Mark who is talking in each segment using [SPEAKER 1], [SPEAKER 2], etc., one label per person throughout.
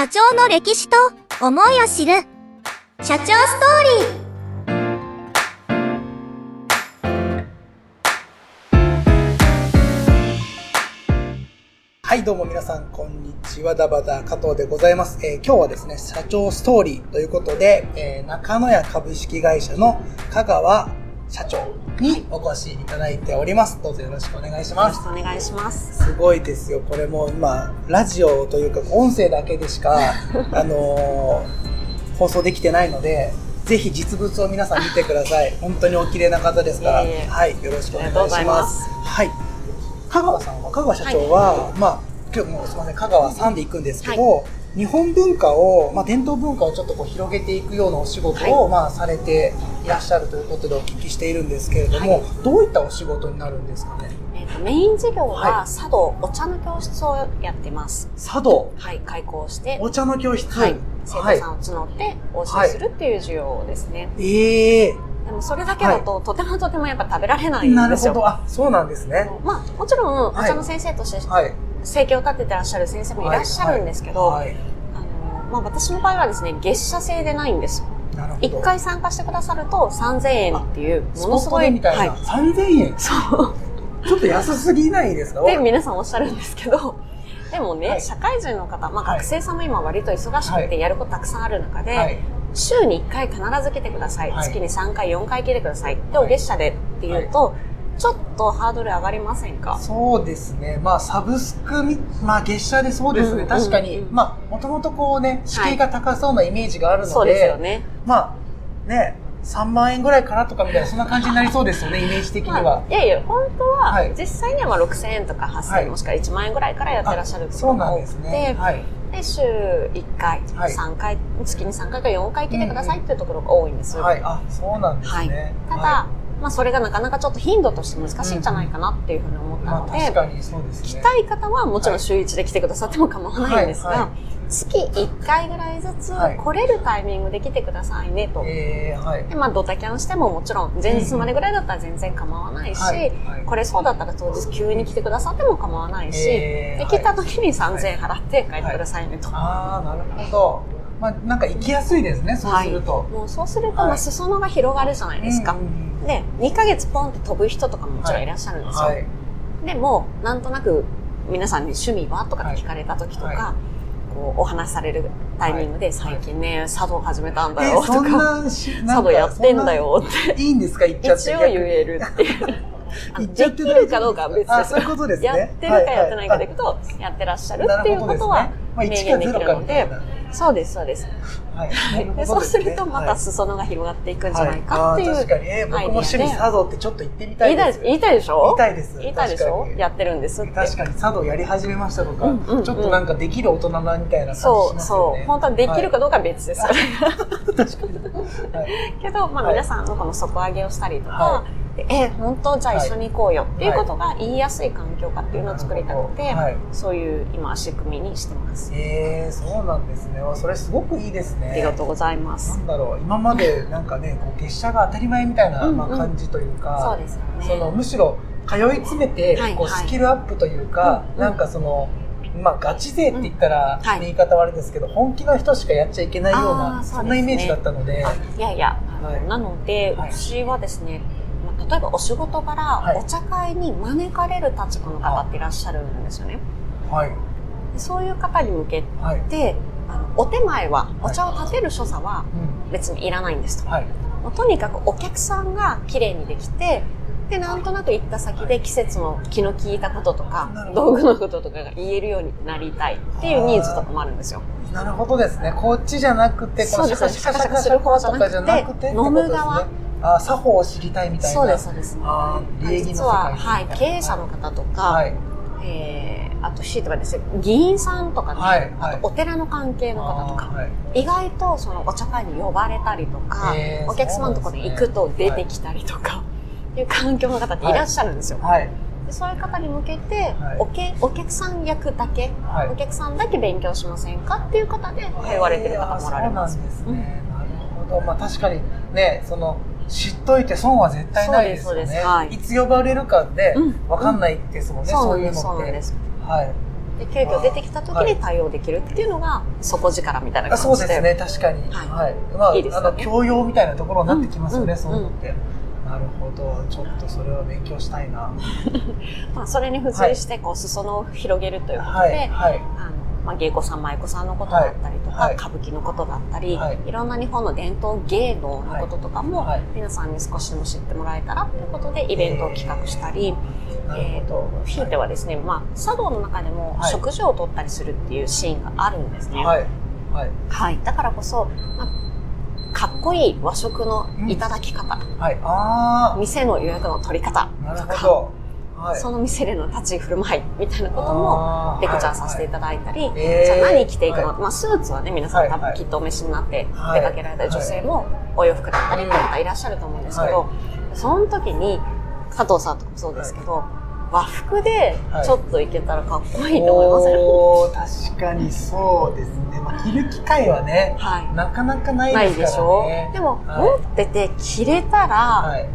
[SPEAKER 1] 社長の歴史と思いを知る社長ストーリー
[SPEAKER 2] はい、どうも皆さん、こんにちは。ダバダ加藤でございます。えー今日はですね、社長ストーリーということで、えー中野屋株式会社の香川社長にお越しいただいております。どうぞよろしくお願いし
[SPEAKER 3] よ
[SPEAKER 2] ます。
[SPEAKER 3] ろしくお願いします。
[SPEAKER 2] すごいですよ。これもう今、ラジオというか、音声だけでしか、あのー放送できてないので、ぜひ実物を皆さん見てください。本当にお綺麗な方ですから、
[SPEAKER 3] いえいえ
[SPEAKER 2] はい、よろしくお願いし
[SPEAKER 3] ありがとうござい
[SPEAKER 2] ま。
[SPEAKER 3] ますす
[SPEAKER 2] はい。香川さんは、香川社長は、まあ、今日もうすみません、香川さんで行くんですけど、日本文化を、まあ、伝統文化をちょっとこう広げていくようなお仕事を、
[SPEAKER 3] はい
[SPEAKER 2] まあ、されていらっしゃるということでお聞きしているんですけれども、
[SPEAKER 3] はい
[SPEAKER 2] どういったお仕事になるんですかね？
[SPEAKER 3] えっ、とメイン事業
[SPEAKER 2] はい
[SPEAKER 3] は茶道、お茶の教室をやってます。
[SPEAKER 2] 茶道、
[SPEAKER 3] はい、開講して、
[SPEAKER 2] お茶の教室？
[SPEAKER 3] はい、生徒さん
[SPEAKER 2] は
[SPEAKER 3] を募ってお教えするっていう授業ですね。
[SPEAKER 2] い、ええ
[SPEAKER 3] でもそれだけだと、とてもとてもやっぱ食べられない
[SPEAKER 2] なんる
[SPEAKER 3] ですよ。
[SPEAKER 2] ほど。あ、そうなんですね。
[SPEAKER 3] まあ、もちろん、お
[SPEAKER 2] はい
[SPEAKER 3] 茶の先生として
[SPEAKER 2] はい。
[SPEAKER 3] 生計を立ててらっしゃる先生もいらっしゃるんですけど、
[SPEAKER 2] はい。はい
[SPEAKER 3] あのまあ、私の場合はですね、月謝制でないんです。
[SPEAKER 2] なるほど。
[SPEAKER 3] 一回参加してくださると3000円っていう、ものすごい、
[SPEAKER 2] でみたいな。
[SPEAKER 3] はい。
[SPEAKER 2] 3000円？
[SPEAKER 3] そう。
[SPEAKER 2] ちょっと安すぎないですか？
[SPEAKER 3] って皆さんおっしゃるんですけど、でもね、
[SPEAKER 2] はい
[SPEAKER 3] 社会人の方、まあ、
[SPEAKER 2] はい
[SPEAKER 3] 学生さんも今割と忙しくてやることたくさんある中で、
[SPEAKER 2] はい。
[SPEAKER 3] 週に1回必ず来てください。
[SPEAKER 2] はい
[SPEAKER 3] 月に3回、4回来てください。で、
[SPEAKER 2] はい
[SPEAKER 3] お月謝でっていうと、ちょっとハードル上がりませんか？
[SPEAKER 2] そうですね。まあ、サブスクみ、まあ、月謝でそうですね。
[SPEAKER 3] うん
[SPEAKER 2] 確かに、
[SPEAKER 3] うん
[SPEAKER 2] まあ、もともとこうね、敷居が高そうなイメージがあるので、
[SPEAKER 3] そうですよね。
[SPEAKER 2] まあ、ね、3万円ぐらいかなとかみたいな、そんな感じになりそうですよね、イメージ的には。
[SPEAKER 3] まあ、いやいや、本当は、
[SPEAKER 2] はい
[SPEAKER 3] 実際にはまあ6000円とか8000円、
[SPEAKER 2] はい
[SPEAKER 3] もしくは1万円ぐらいからやってらっしゃる
[SPEAKER 2] そうなんですね。はい。
[SPEAKER 3] で、週1回、
[SPEAKER 2] はい
[SPEAKER 3] 3回、月に3回か4回来てくださいっていうところが多いんです。
[SPEAKER 2] はい。あ、そうなんです
[SPEAKER 3] はい
[SPEAKER 2] ね。
[SPEAKER 3] ただ、
[SPEAKER 2] は
[SPEAKER 3] まあ、それがなかなかちょっと頻度として難しいんじゃないかなっていうふうに思ったので、
[SPEAKER 2] 確かにそうですね。
[SPEAKER 3] 来たい方はもちろん週1で来てくださっても構わないんですが、月1回ぐらいずつ
[SPEAKER 2] はい
[SPEAKER 3] 来れるタイミングで来てくださいねと。
[SPEAKER 2] えー、はい。
[SPEAKER 3] でまあ、ドタキャンしてももちろん前日までぐらいだったら全然構わないし、
[SPEAKER 2] はいはい
[SPEAKER 3] これそうだったら当日急に来てくださっても構わないし、で
[SPEAKER 2] えー
[SPEAKER 3] 来た時に3000円払って帰ってくださいねと。
[SPEAKER 2] ああ、なるほど。まあ、なんか行きやすいですね、そうすると。
[SPEAKER 3] もうそうすると、
[SPEAKER 2] はい
[SPEAKER 3] まあ、裾野が広がるじゃないですか。
[SPEAKER 2] うんうん
[SPEAKER 3] で、2ヶ月ポンって飛ぶ人とかももちろんいらっしゃるんですよ。
[SPEAKER 2] はい。
[SPEAKER 3] でも、なんとなく皆さんに趣味はとか聞かれた時とか、
[SPEAKER 2] はいは
[SPEAKER 3] こうお話しされるタイミングで、
[SPEAKER 2] はい
[SPEAKER 3] 最近ね、茶道始めたんだ
[SPEAKER 2] え
[SPEAKER 3] よとか、茶道やってんだよって、
[SPEAKER 2] いいんですか言っちゃって。
[SPEAKER 3] 一応言えるっていう。
[SPEAKER 2] 言っちゃって
[SPEAKER 3] できるかどうかは別
[SPEAKER 2] あ、
[SPEAKER 3] です
[SPEAKER 2] そういうことですね。
[SPEAKER 3] やってるかやってないかでいくと、やってらっしゃるっていうことは
[SPEAKER 2] まあ、
[SPEAKER 3] 明
[SPEAKER 2] 1か
[SPEAKER 3] 言でき
[SPEAKER 2] 0
[SPEAKER 3] るので
[SPEAKER 2] かみたい、な。
[SPEAKER 3] そうです、そうです。
[SPEAKER 2] はい。
[SPEAKER 3] で
[SPEAKER 2] な
[SPEAKER 3] そうすると、また裾野が広がっていくんじゃ
[SPEAKER 2] は
[SPEAKER 3] ないかっていう。
[SPEAKER 2] あー確かに、えー僕も趣味茶道ってちょっと行ってみたいです。
[SPEAKER 3] 言いたいでしょ？
[SPEAKER 2] 言いたいです。
[SPEAKER 3] 言いたいでしょ？やってるんですって。
[SPEAKER 2] 確かに茶道やり始めましたとか、
[SPEAKER 3] うんうんうん
[SPEAKER 2] ちょっとなんかできる大人なみたいな感じし
[SPEAKER 3] そう、
[SPEAKER 2] ますよね。
[SPEAKER 3] そう。本当はできるかどうかは別です。
[SPEAKER 2] はい 確かに。はい。
[SPEAKER 3] けど、まあ、
[SPEAKER 2] はい
[SPEAKER 3] 皆さんのこの底上げをしたりとか、え、本当じゃあ一緒に行こうよっていうことが言いやすい環境下っていうのを作りたくて、
[SPEAKER 2] はい
[SPEAKER 3] そういう今仕組みにしてます。
[SPEAKER 2] えー、そうなんですね。わそれすごくいいですね。
[SPEAKER 3] ありがとうございま
[SPEAKER 2] な
[SPEAKER 3] す。
[SPEAKER 2] んだろう、今までなんかね、こう月謝が当たり前みたいな、まあ、感じというか、
[SPEAKER 3] そうですよね。
[SPEAKER 2] そのむしろ通い詰めて、こう
[SPEAKER 3] はい。はい
[SPEAKER 2] スキルアップというか、
[SPEAKER 3] うんうん。
[SPEAKER 2] なんかその、まあ、ガチ勢って言ったら、言い方はあれですけど、本気の人しかやっちゃいけないよう
[SPEAKER 3] あ
[SPEAKER 2] な、
[SPEAKER 3] ーそね。
[SPEAKER 2] そんなイメージだったので、
[SPEAKER 3] あいやいや、
[SPEAKER 2] はい。
[SPEAKER 3] なので、
[SPEAKER 2] はい。う
[SPEAKER 3] ちはですね、まあ例えばお仕事柄、
[SPEAKER 2] はい。
[SPEAKER 3] お茶会に招かれる立場の方っていらっしゃるんですよね。
[SPEAKER 2] はい、
[SPEAKER 3] でそういう方に向け
[SPEAKER 2] はい、
[SPEAKER 3] て、あのお手前は、
[SPEAKER 2] はい
[SPEAKER 3] お茶を立てる所作は
[SPEAKER 2] う
[SPEAKER 3] 別にいらないんですと。もうとにかくお客さんが綺麗にできて、で、なんとなく行った先で季節の気の利いたこととか道具のこととかが言えるようになりたいっていうニーズとかもあるんですよ。
[SPEAKER 2] なるほどですね。こっちじゃなくて、このシャカシャカシャカシャカとかじゃなくて、
[SPEAKER 3] 飲む側
[SPEAKER 2] あー作法を知りたいみたいな。
[SPEAKER 3] そうです、そうです。
[SPEAKER 2] あー礼儀の世
[SPEAKER 3] 実は、
[SPEAKER 2] 界
[SPEAKER 3] はい、経営者の方とか、
[SPEAKER 2] はい、
[SPEAKER 3] えー、あと、シートがですね、議員さんとかね、
[SPEAKER 2] はいはい。
[SPEAKER 3] あとお寺の関係の方とか、
[SPEAKER 2] はい。
[SPEAKER 3] 意外とそのお茶会に呼ばれたりとか、お客様のところに行くと出てきたりとか、っていう環境の方っていらっしゃるんですよ。
[SPEAKER 2] はい、
[SPEAKER 3] でそういう方に向けて、
[SPEAKER 2] はい。
[SPEAKER 3] おけお客さん役だけ、
[SPEAKER 2] はい。
[SPEAKER 3] お客さんだけ勉強しませんかっていう方で通われてる方もおられます。
[SPEAKER 2] そうなんですね。なるほど。まあ確かにね、その、知っといて損は絶対ないですよね。
[SPEAKER 3] はい。
[SPEAKER 2] いつ呼ばれるかで
[SPEAKER 3] うん。
[SPEAKER 2] 分かんないですもんね、
[SPEAKER 3] そう
[SPEAKER 2] そういうのって。はい。
[SPEAKER 3] で急遽出てきた時に対応できるっていうのが底力みたいな
[SPEAKER 2] あ
[SPEAKER 3] 感じで。
[SPEAKER 2] そうですね、確かに。
[SPEAKER 3] はい
[SPEAKER 2] はい。まあ、
[SPEAKER 3] いいね
[SPEAKER 2] あの、教養みたいなところになってきますよね、
[SPEAKER 3] うん
[SPEAKER 2] そういうのって。なるほど。ちょっとそれは勉強したいな。
[SPEAKER 3] まあ、それに付随して、こう、裾野を広げるということで、
[SPEAKER 2] はい、はい。
[SPEAKER 3] あの、まあ、芸妓さん、舞妓さんのことだったりとか、
[SPEAKER 2] はいはい
[SPEAKER 3] 歌舞伎のことだったり、
[SPEAKER 2] はい
[SPEAKER 3] い、ろんな日本の伝統芸能のこととかも、
[SPEAKER 2] はい
[SPEAKER 3] 皆さんに少しでも知ってもらえたらということで、イベントを企画したり、
[SPEAKER 2] なる
[SPEAKER 3] えー、と
[SPEAKER 2] ほ
[SPEAKER 3] ひいてはですね、まあ、茶道の中でも
[SPEAKER 2] はい。
[SPEAKER 3] 食事を取ったりするっていうシーンがあるんですね。
[SPEAKER 2] ど。はい。はい。
[SPEAKER 3] はい、だからこそ、まあ、かっこいい和食のいただき方、
[SPEAKER 2] はい。あ
[SPEAKER 3] 店の予約の取り方
[SPEAKER 2] あ、なる
[SPEAKER 3] とか、
[SPEAKER 2] ほど。はい。
[SPEAKER 3] その店での立ち振る舞いみたいなこともレクチャーさせていただいたり、
[SPEAKER 2] えー
[SPEAKER 3] じゃあ何着ていくの、
[SPEAKER 2] は
[SPEAKER 3] まあ、スーツはね皆さん多
[SPEAKER 2] はい。はい。
[SPEAKER 3] 分きっとお召しになって
[SPEAKER 2] はい。
[SPEAKER 3] 出かけられた女性もお洋服だったりって方いらっしゃると思うんですけど、
[SPEAKER 2] は
[SPEAKER 3] その時に佐藤さんとかもそうですけど、和服でちょっといけたらかっこいいと思いません、
[SPEAKER 2] おー確かにそうですね。まあ、着る機会はね、
[SPEAKER 3] はい
[SPEAKER 2] なかなかないですから
[SPEAKER 3] でしょ
[SPEAKER 2] ね。
[SPEAKER 3] でも、
[SPEAKER 2] はい
[SPEAKER 3] 持ってて着れたら、
[SPEAKER 2] はい。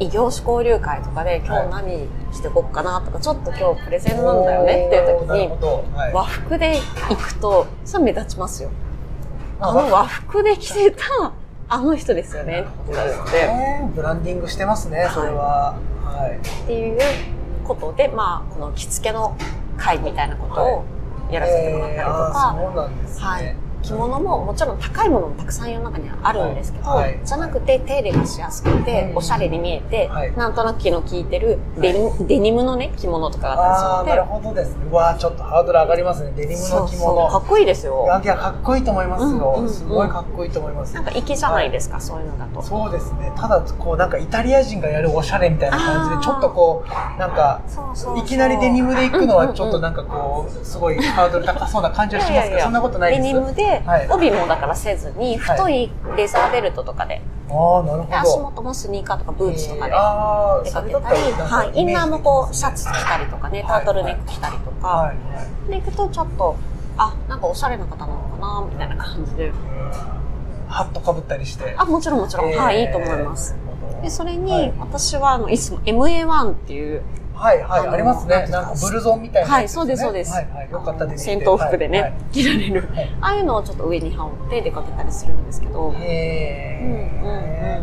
[SPEAKER 3] 異業種交流会とかで今日何してこっかなとか、ちょっと今日プレゼンなんだよねっていう時に。和服で行くと、それ目立ちますよ。あの
[SPEAKER 2] あ
[SPEAKER 3] 和服で着てた、あの人ですよねって言って、
[SPEAKER 2] ねブランディングしてますね、それは。はい。
[SPEAKER 3] っていうことで、まあ、この着付けの会みたいなことをやらせてもらったりと
[SPEAKER 2] えーそうなんですね。
[SPEAKER 3] はい。着物ももちろん高いものもたくさん世の中にはあるんですけど、
[SPEAKER 2] はいはい
[SPEAKER 3] じゃなくて手入れがしやすくて、
[SPEAKER 2] うん
[SPEAKER 3] おしゃれに見えて、
[SPEAKER 2] はい
[SPEAKER 3] なんとなく気の利いてるデニ,、デニムのね、着物とかが
[SPEAKER 2] あ
[SPEAKER 3] ったりするので、
[SPEAKER 2] なるほどですね。うわーちょっとハードル上がりますね。デニムの着
[SPEAKER 3] そうそう、か
[SPEAKER 2] 物。
[SPEAKER 3] っこいいですよ。
[SPEAKER 2] いや、かっこいいと思います
[SPEAKER 3] うんうん
[SPEAKER 2] よ。
[SPEAKER 3] うん
[SPEAKER 2] すごいかっこいいと思います。
[SPEAKER 3] なんか粋じゃないですか、そういうのだと。
[SPEAKER 2] そうですね。ただ、こう、なんかイタリア人がやるおしゃれみたいな感じで、ちょっとこう、なんか、いきなりデニムで行くのはちょっと
[SPEAKER 3] うんうんうん
[SPEAKER 2] なんかこう、すごいハードル高そうな感じはしますけど、そんなことないです。
[SPEAKER 3] デニムで、
[SPEAKER 2] はい
[SPEAKER 3] 帯もだからせずに、太いレザーベルトとかで、
[SPEAKER 2] ああ、なる
[SPEAKER 3] で足
[SPEAKER 2] ほど。
[SPEAKER 3] 元もスニーカーとかブーツとかで出かけ
[SPEAKER 2] たた
[SPEAKER 3] り、
[SPEAKER 2] らなんか
[SPEAKER 3] はい、インナーもこう、シャ
[SPEAKER 2] イ
[SPEAKER 3] ツ着たりとかね、タ
[SPEAKER 2] はい
[SPEAKER 3] ートルネック着たりとか、
[SPEAKER 2] はいはい。
[SPEAKER 3] で行くとちょっと、あ、なんかおしゃれな方なのかな、みたいな感じで。
[SPEAKER 2] ハットかぶったりして。
[SPEAKER 3] あ、もちろんもちろん、はい、いいと思います。で、それに、私は、あの、いつも MA1 っていう、
[SPEAKER 2] はいはい、
[SPEAKER 3] あ
[SPEAKER 2] りますね。
[SPEAKER 3] なんか
[SPEAKER 2] ブルゾンみたいな
[SPEAKER 3] はい、そうです、そうです。
[SPEAKER 2] はいはい。よかったです。
[SPEAKER 3] 戦闘服でね、
[SPEAKER 2] はい
[SPEAKER 3] 着られる。
[SPEAKER 2] はい
[SPEAKER 3] ああいうのをちょっと上に羽織って出かけたりするんですけど。
[SPEAKER 2] へ
[SPEAKER 3] うんうん
[SPEAKER 2] え。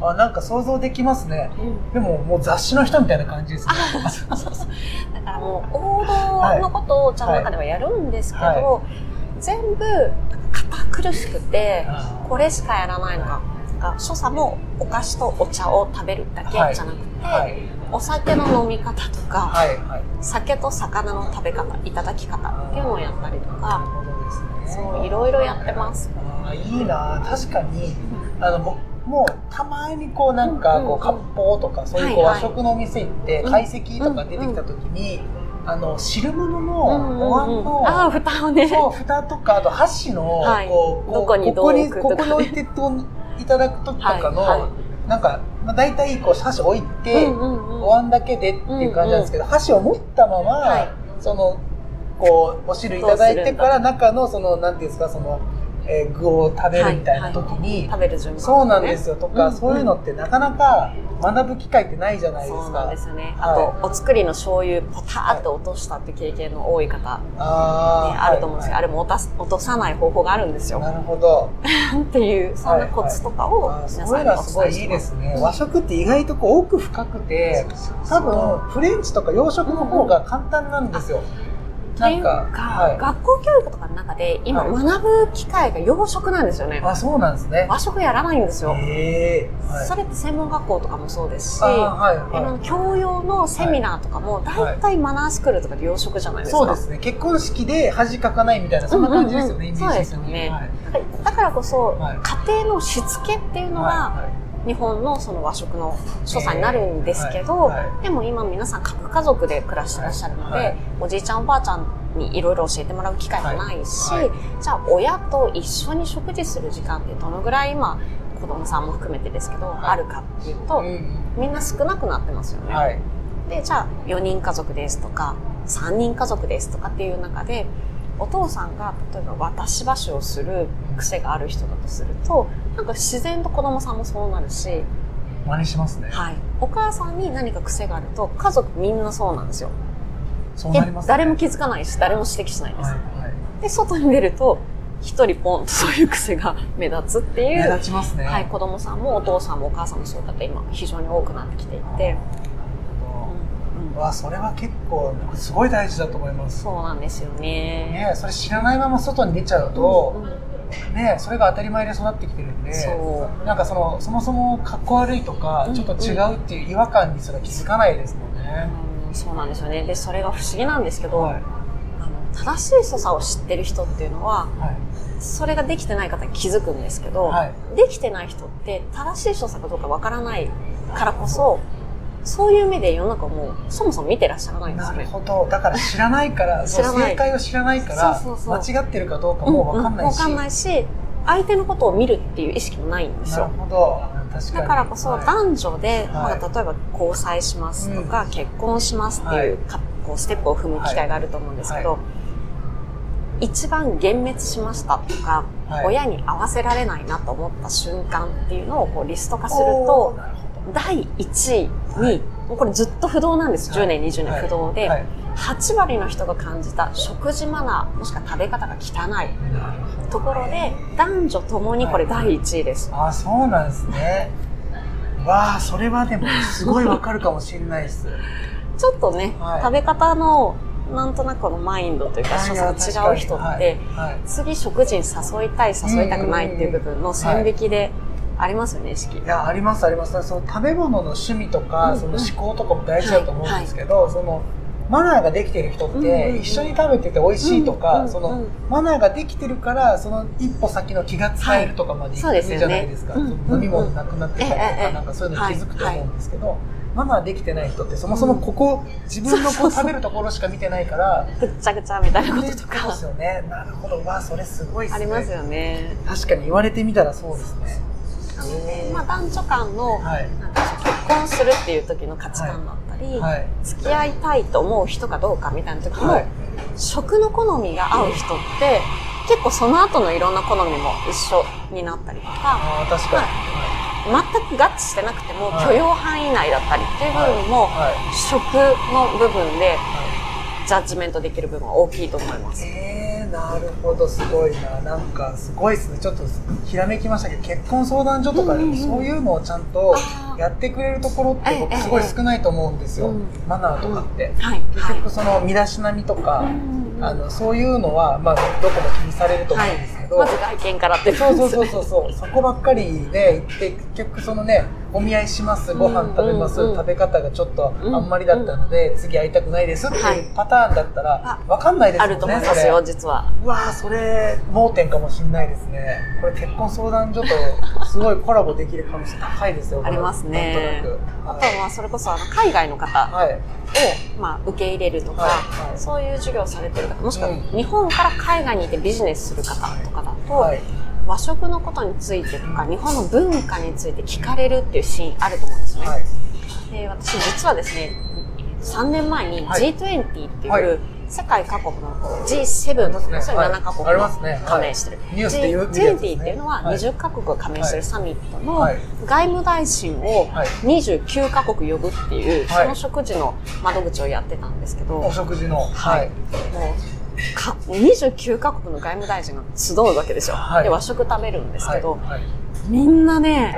[SPEAKER 2] あ、なんか想像できますね。
[SPEAKER 3] うんうん
[SPEAKER 2] でももう雑誌の人みたいな感じですね。
[SPEAKER 3] そうそうそうだからもう王道のことをお茶の中ではやるんですけど、
[SPEAKER 2] は
[SPEAKER 3] 全部堅苦しくてこれしかやらないのか所作もお菓子とお茶を食べるだけじゃなくて、
[SPEAKER 2] はい。
[SPEAKER 3] お酒の飲み方とか、
[SPEAKER 2] はいはい。
[SPEAKER 3] 酒と魚の食べ方いただき方っていうのをやったりとか。そういろいろやってます。
[SPEAKER 2] あーいいな確かに、あの、僕もうたまにこうなんかこう、割烹とかそういうこう和食のお店行って、
[SPEAKER 3] うん
[SPEAKER 2] 懐石とか出てきた時に、あの、汁物のお椀の、
[SPEAKER 3] ああ、蓋をね。
[SPEAKER 2] そう、蓋とか、あと箸の、
[SPEAKER 3] はい
[SPEAKER 2] こう、
[SPEAKER 3] どこにどう
[SPEAKER 2] ここに、ここに置いてといただくときとかの、
[SPEAKER 3] はいはい。
[SPEAKER 2] なんか、まあ、大体こう箸置いて、
[SPEAKER 3] うんうんうん。
[SPEAKER 2] お椀だけでっていう感じなんですけど、箸を持ったまま、
[SPEAKER 3] はい。
[SPEAKER 2] その、こう、お汁いただいてから中の、その、なんていうんですか、その、えー具を食べるみたいな時に、
[SPEAKER 3] 食べる順番、
[SPEAKER 2] そうなんですよ、とか、
[SPEAKER 3] うん
[SPEAKER 2] そういうのってなかなか学ぶ機会ってないじゃないですか。
[SPEAKER 3] ですよね。
[SPEAKER 2] はい
[SPEAKER 3] あと、お作りの醤油ポターって落としたって経験の多い方、ね
[SPEAKER 2] あ
[SPEAKER 3] ると思うんですけど、
[SPEAKER 2] は
[SPEAKER 3] あれも落とす落とさない方法があるんですよ。
[SPEAKER 2] いなるほど。
[SPEAKER 3] っていう、そんなコツとかを皆さんにお
[SPEAKER 2] はすごいいい。ですね。和食って意外とこう奥深くて、多分フレンチとか洋食の方が簡単なんですよ。
[SPEAKER 3] っていうか、
[SPEAKER 2] はい。
[SPEAKER 3] 学校教育とかの中で今
[SPEAKER 2] はい
[SPEAKER 3] 学ぶ機会が洋食なんですよね。
[SPEAKER 2] あ、そうなんですね。
[SPEAKER 3] 和食やらないんですよ。
[SPEAKER 2] へえはい。
[SPEAKER 3] それって専門学校とかもそうですし、
[SPEAKER 2] はいは
[SPEAKER 3] な教養のセミナーとかも大体マナースクールとかで洋食じゃない
[SPEAKER 2] い。
[SPEAKER 3] ですか。
[SPEAKER 2] そうですね。結婚式で恥かかないみたいな、そんな感じですよね、
[SPEAKER 3] うんうんうん
[SPEAKER 2] イメ
[SPEAKER 3] ですよね
[SPEAKER 2] はい
[SPEAKER 3] だからこそ、
[SPEAKER 2] はい
[SPEAKER 3] 家庭のしつけっていうのが、
[SPEAKER 2] は
[SPEAKER 3] 日本のその和食の所作になるんですけど、でも今皆さん核家族で暮らしてらっしゃるので、
[SPEAKER 2] はい。
[SPEAKER 3] おじいちゃんおばあちゃんにいろいろ教えてもらう機会もないし、じゃあ親と一緒に食事する時間ってどのぐらい今子供さんも含めてですけど、
[SPEAKER 2] い。
[SPEAKER 3] あるかっていうと、
[SPEAKER 2] うん
[SPEAKER 3] みんな少なくなってますよね。
[SPEAKER 2] はい。
[SPEAKER 3] でじゃあ4人家族ですとか3人家族ですとかっていう中でお父さんが例えば渡し箸をする癖がある人だとするとなんか自然と子供さんもそうなるし、
[SPEAKER 2] 真似しますね。
[SPEAKER 3] はい、お母さんに何か癖があると家族みんなそうなんですよ。で
[SPEAKER 2] そうなりますね。
[SPEAKER 3] 誰も気づかないし、誰も指摘しないんです。
[SPEAKER 2] はいはい。
[SPEAKER 3] で、外に出ると、一人ポンとそういう癖が目立つってい
[SPEAKER 2] 目
[SPEAKER 3] う、
[SPEAKER 2] 立ちますね。
[SPEAKER 3] はい、子供さんもお父さんもお母さんもそうだって今非常に多くなってきていて、
[SPEAKER 2] わ、それは結構、すごい大事だと思います。
[SPEAKER 3] そうなんですよね。
[SPEAKER 2] ねそれ知らないまま外に出ちゃうと、
[SPEAKER 3] うんうん
[SPEAKER 2] ねそれが当たり前で育ってきてるんで、
[SPEAKER 3] そ
[SPEAKER 2] なんかその、そもそも格好悪いとか
[SPEAKER 3] う、ん
[SPEAKER 2] ちょっと違うっていう違和感にすら気づかないですもんね。
[SPEAKER 3] うんそうなんですよね。で、それが不思議なんですけど、
[SPEAKER 2] はい。
[SPEAKER 3] あの正しい所作を知ってる人っていうのは、
[SPEAKER 2] はい。
[SPEAKER 3] それができてない方に気づくんですけど、
[SPEAKER 2] はい
[SPEAKER 3] できてない人って正しい所作かどうかわからないからこそ、そういう目で世の中をもうそもそも見てらっしゃらないんです
[SPEAKER 2] な
[SPEAKER 3] よね。
[SPEAKER 2] るほど。だから知らないから、
[SPEAKER 3] 知らない
[SPEAKER 2] 正解を知らないから、
[SPEAKER 3] そうそうそう
[SPEAKER 2] 間違ってるかどうかもわかんないし。
[SPEAKER 3] わかんないし、相手のことを見るっていう意識もないんです
[SPEAKER 2] なる
[SPEAKER 3] よ。
[SPEAKER 2] ほど。確かに。
[SPEAKER 3] だからこそ
[SPEAKER 2] はい
[SPEAKER 3] 男女で、
[SPEAKER 2] はい
[SPEAKER 3] まあ、例えば交際しますとか、結婚しますっていうか、こうステップを踏む機会があると思うんですけど、
[SPEAKER 2] は
[SPEAKER 3] 一番幻滅しましたとか、
[SPEAKER 2] はい
[SPEAKER 3] 親に合わせられないなと思った瞬間っていうのをこうリスト化すると、第1位に、
[SPEAKER 2] はい。
[SPEAKER 3] もうこれずっと不動なんです。
[SPEAKER 2] はい。
[SPEAKER 3] 10年、20年不動で、
[SPEAKER 2] はい。
[SPEAKER 3] 8割の人が感じた食事マナー、もしくは食べ方が汚いところで、男女ともにこれ第1位です。
[SPEAKER 2] あ、そうなんですね。わあ、それはでもすごいわかるかもしれないです。
[SPEAKER 3] ちょっとね、
[SPEAKER 2] はい。
[SPEAKER 3] 食べ方のなんとなくこのマインドというか、所作が違う人って、
[SPEAKER 2] はい。はい。
[SPEAKER 3] 次食事に誘いたい、誘いたくないっていう部分の線引きでありますよね、意識。
[SPEAKER 2] いや、ありますあります。その食べ物の趣味とか、
[SPEAKER 3] うん
[SPEAKER 2] その思考とかも大事だと思うんですけど、その、マナーができてる人っ
[SPEAKER 3] うんうん
[SPEAKER 2] て、
[SPEAKER 3] うん
[SPEAKER 2] 一緒に食べてて美味しいと
[SPEAKER 3] うん
[SPEAKER 2] か、
[SPEAKER 3] うん
[SPEAKER 2] その
[SPEAKER 3] うん、
[SPEAKER 2] マナーができてるから、その一歩先の気が使えるとかまでいくじゃないですか。
[SPEAKER 3] うん
[SPEAKER 2] その飲み物なくなってたりと
[SPEAKER 3] えええ
[SPEAKER 2] か、
[SPEAKER 3] え
[SPEAKER 2] なんかそういうの気づくと思うんですけど、マナーできてない人って、そもそもここ、自分のこ
[SPEAKER 3] そう
[SPEAKER 2] 食べるところしか見てないから、
[SPEAKER 3] ぐっちゃぐちゃみたいなことと
[SPEAKER 2] そうで
[SPEAKER 3] か
[SPEAKER 2] すよね。なるほど。わあ、それすごいっすね。
[SPEAKER 3] ありますよね。
[SPEAKER 2] 確かに言われてみたらそうですね。
[SPEAKER 3] なので、まあ男女間の、
[SPEAKER 2] はい。
[SPEAKER 3] なんか結婚するっていう時の価値観だったり、
[SPEAKER 2] はい。
[SPEAKER 3] 付き合いたいと思う人かどうかみたいな時も、
[SPEAKER 2] はい。
[SPEAKER 3] 食の好みが合う人って、結構その後のいろんな好みも一緒になったりとか、
[SPEAKER 2] ああ、確かに。
[SPEAKER 3] 全く合致してなくても
[SPEAKER 2] はい
[SPEAKER 3] 許容範囲内だったりっていう部分も、
[SPEAKER 2] はい。
[SPEAKER 3] 食の部分で
[SPEAKER 2] は
[SPEAKER 3] ジャッジメントできる部分は大きいと思いま
[SPEAKER 2] い。
[SPEAKER 3] す。
[SPEAKER 2] えー、なるほど、すごいな。なんか、すごいですね。ちょっと、ひらめきましたけど、結婚相談所とかでも、そういうのをちゃんとやってくれるところって、僕、
[SPEAKER 3] ええ
[SPEAKER 2] すごい少ないと思うんですよ。
[SPEAKER 3] うん
[SPEAKER 2] マナーとかって。
[SPEAKER 3] はい。
[SPEAKER 2] 結局、その、身だしなみとか、あの、そういうのは、まあ、どこも気にされると思うんですけど、
[SPEAKER 3] まず外見からって
[SPEAKER 2] そうそうそうそうそう、そこばっかりで行って、結局そのね、お見合いします、ご飯食べます、
[SPEAKER 3] うんうんうん
[SPEAKER 2] 食べ方がちょっと
[SPEAKER 3] うん
[SPEAKER 2] あんまりだったので、次会いたくないですって
[SPEAKER 3] はいいう
[SPEAKER 2] パターンだったら、わかんないです
[SPEAKER 3] あ
[SPEAKER 2] もんね。
[SPEAKER 3] ると思いますよ、実は。
[SPEAKER 2] うわぁ、それ、盲点かもしんないですね。これ結婚相談所とすごいコラボできる可能性高いですよ、
[SPEAKER 3] ありますね。あとは、それこそ、あの、海外の方
[SPEAKER 2] はい。はい。
[SPEAKER 3] を、まあ、受け入れるとか、
[SPEAKER 2] はいはい
[SPEAKER 3] そういう授業をされてる方、もしくは
[SPEAKER 2] うん
[SPEAKER 3] 日本から海外にいてビジネスする方とかだと、
[SPEAKER 2] はい。
[SPEAKER 3] 和食のことについてとか、日本の文化について聞かれるっていうシーンあると思うんですね。
[SPEAKER 2] はい。
[SPEAKER 3] で、私実はですね、3年前に
[SPEAKER 2] はい。
[SPEAKER 3] G20 って
[SPEAKER 2] はい。
[SPEAKER 3] いう世界各国の G7、
[SPEAKER 2] ありますね。
[SPEAKER 3] それ
[SPEAKER 2] はい
[SPEAKER 3] 7カ国
[SPEAKER 2] ありますね。はい
[SPEAKER 3] が加盟してる。
[SPEAKER 2] ニュースで言う
[SPEAKER 3] G-
[SPEAKER 2] 見るやつ
[SPEAKER 3] G20
[SPEAKER 2] ですね。
[SPEAKER 3] っていうのは
[SPEAKER 2] はい。
[SPEAKER 3] 20カ国が加盟してるサミットの
[SPEAKER 2] はい。
[SPEAKER 3] 外務大臣を
[SPEAKER 2] はい。
[SPEAKER 3] 29カ国呼ぶっていう、
[SPEAKER 2] はい。
[SPEAKER 3] その食事の窓口をやってたんですけど、
[SPEAKER 2] お食事の。
[SPEAKER 3] はい。もうか29カ国の外務大臣が集うわけですよ。
[SPEAKER 2] はい
[SPEAKER 3] で、和食食べるんです
[SPEAKER 2] はい。
[SPEAKER 3] けど、
[SPEAKER 2] はい。
[SPEAKER 3] みんなね、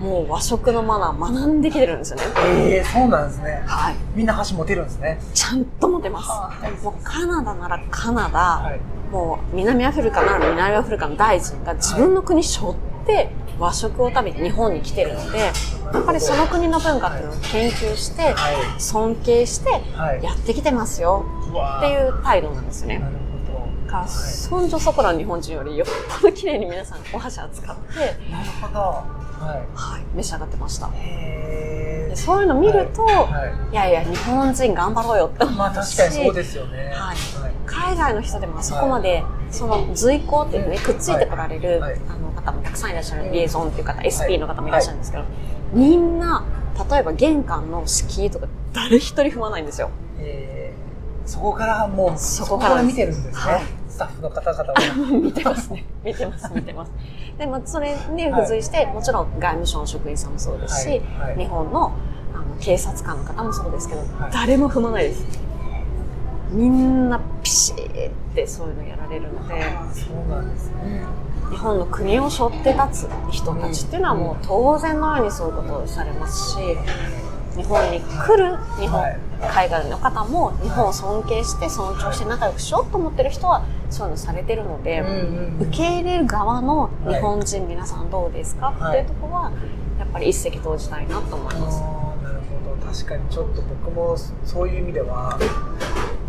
[SPEAKER 3] もう和食のマナー学んできてるんですよね。
[SPEAKER 2] ええそうなんですね。
[SPEAKER 3] はい。
[SPEAKER 2] みんな箸持てるんですね。
[SPEAKER 3] ちゃんと持てます。
[SPEAKER 2] はい
[SPEAKER 3] もうカナダならカナダ、
[SPEAKER 2] はい。
[SPEAKER 3] もう南アフリカなら南アフリカの大臣が自分の国背負って和食を食べて日本に来てるので、やっぱりその国の文化っていうのを研究して、
[SPEAKER 2] は
[SPEAKER 3] 尊敬して
[SPEAKER 2] はい
[SPEAKER 3] やってきてますよっていう態度なんですよね。
[SPEAKER 2] なるほ
[SPEAKER 3] だから、そんじょそこらの日本人よりよっぽど綺麗に皆さんお箸扱って、
[SPEAKER 2] ど。なるほど。は
[SPEAKER 3] はい、召し上がってました。でそういうの見ると、
[SPEAKER 2] はい。はい。
[SPEAKER 3] い、やいや、日本人頑張ろうよって思うし、
[SPEAKER 2] まあ確かにそうですよね。
[SPEAKER 3] はい。海外の人でもあそこまで、その随行っていうね、くっついてこられる、
[SPEAKER 2] はい。
[SPEAKER 3] あの方もたくさんいらっしゃる、
[SPEAKER 2] うん
[SPEAKER 3] リエゾンっていう方、SP の方もいらっしゃるんですけど、みんな、例えば玄関の敷居とか誰一人踏まないんですよ。
[SPEAKER 2] えーそこからもう、
[SPEAKER 3] そこから
[SPEAKER 2] 見てるんです
[SPEAKER 3] はい
[SPEAKER 2] ね。スタッフの方々は。
[SPEAKER 3] 見てますね。見てます、見てます。で、まあ、それに付随して、もちろん外務省の職員さんもそうですし、日本のあの警察官の方もそうですけど、
[SPEAKER 2] はい
[SPEAKER 3] 誰も踏まないです。みんなピシーってそういうのやられるので、
[SPEAKER 2] そうなんですね。
[SPEAKER 3] 日本の国を背負って立つ人たちっていうのはもう当然のようにそういうことをされますし、日本に来る日本、
[SPEAKER 2] はい
[SPEAKER 3] 海外の方も日本を尊敬して尊重して仲良くしようと思ってる人はそういうのされてるので、
[SPEAKER 2] うんうん
[SPEAKER 3] 受け入れる側の日本人皆さんどうですか、
[SPEAKER 2] はい。
[SPEAKER 3] っていうところはやっぱり一石投じたいなと思います。
[SPEAKER 2] なるほど。確かにちょっと僕もそういう意味では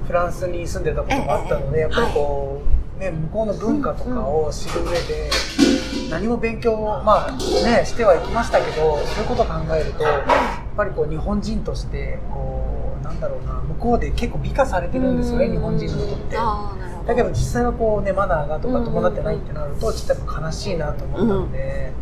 [SPEAKER 2] フランスに住んでたこともあったので、
[SPEAKER 3] ええ。
[SPEAKER 2] やっぱりこう、ね、向こうの文化とかを知る上で、何も勉強を、まあね、してはいきましたけどそういうことを考えるとやっぱりこう日本人としてこうなんだろうな向こうで結構美化されてるんですよね、
[SPEAKER 3] うん。
[SPEAKER 2] 日本人の人って。だけど実際はこうねマナーがとか伴ってないってなるとちょっとやっぱ悲しいなと思ったので、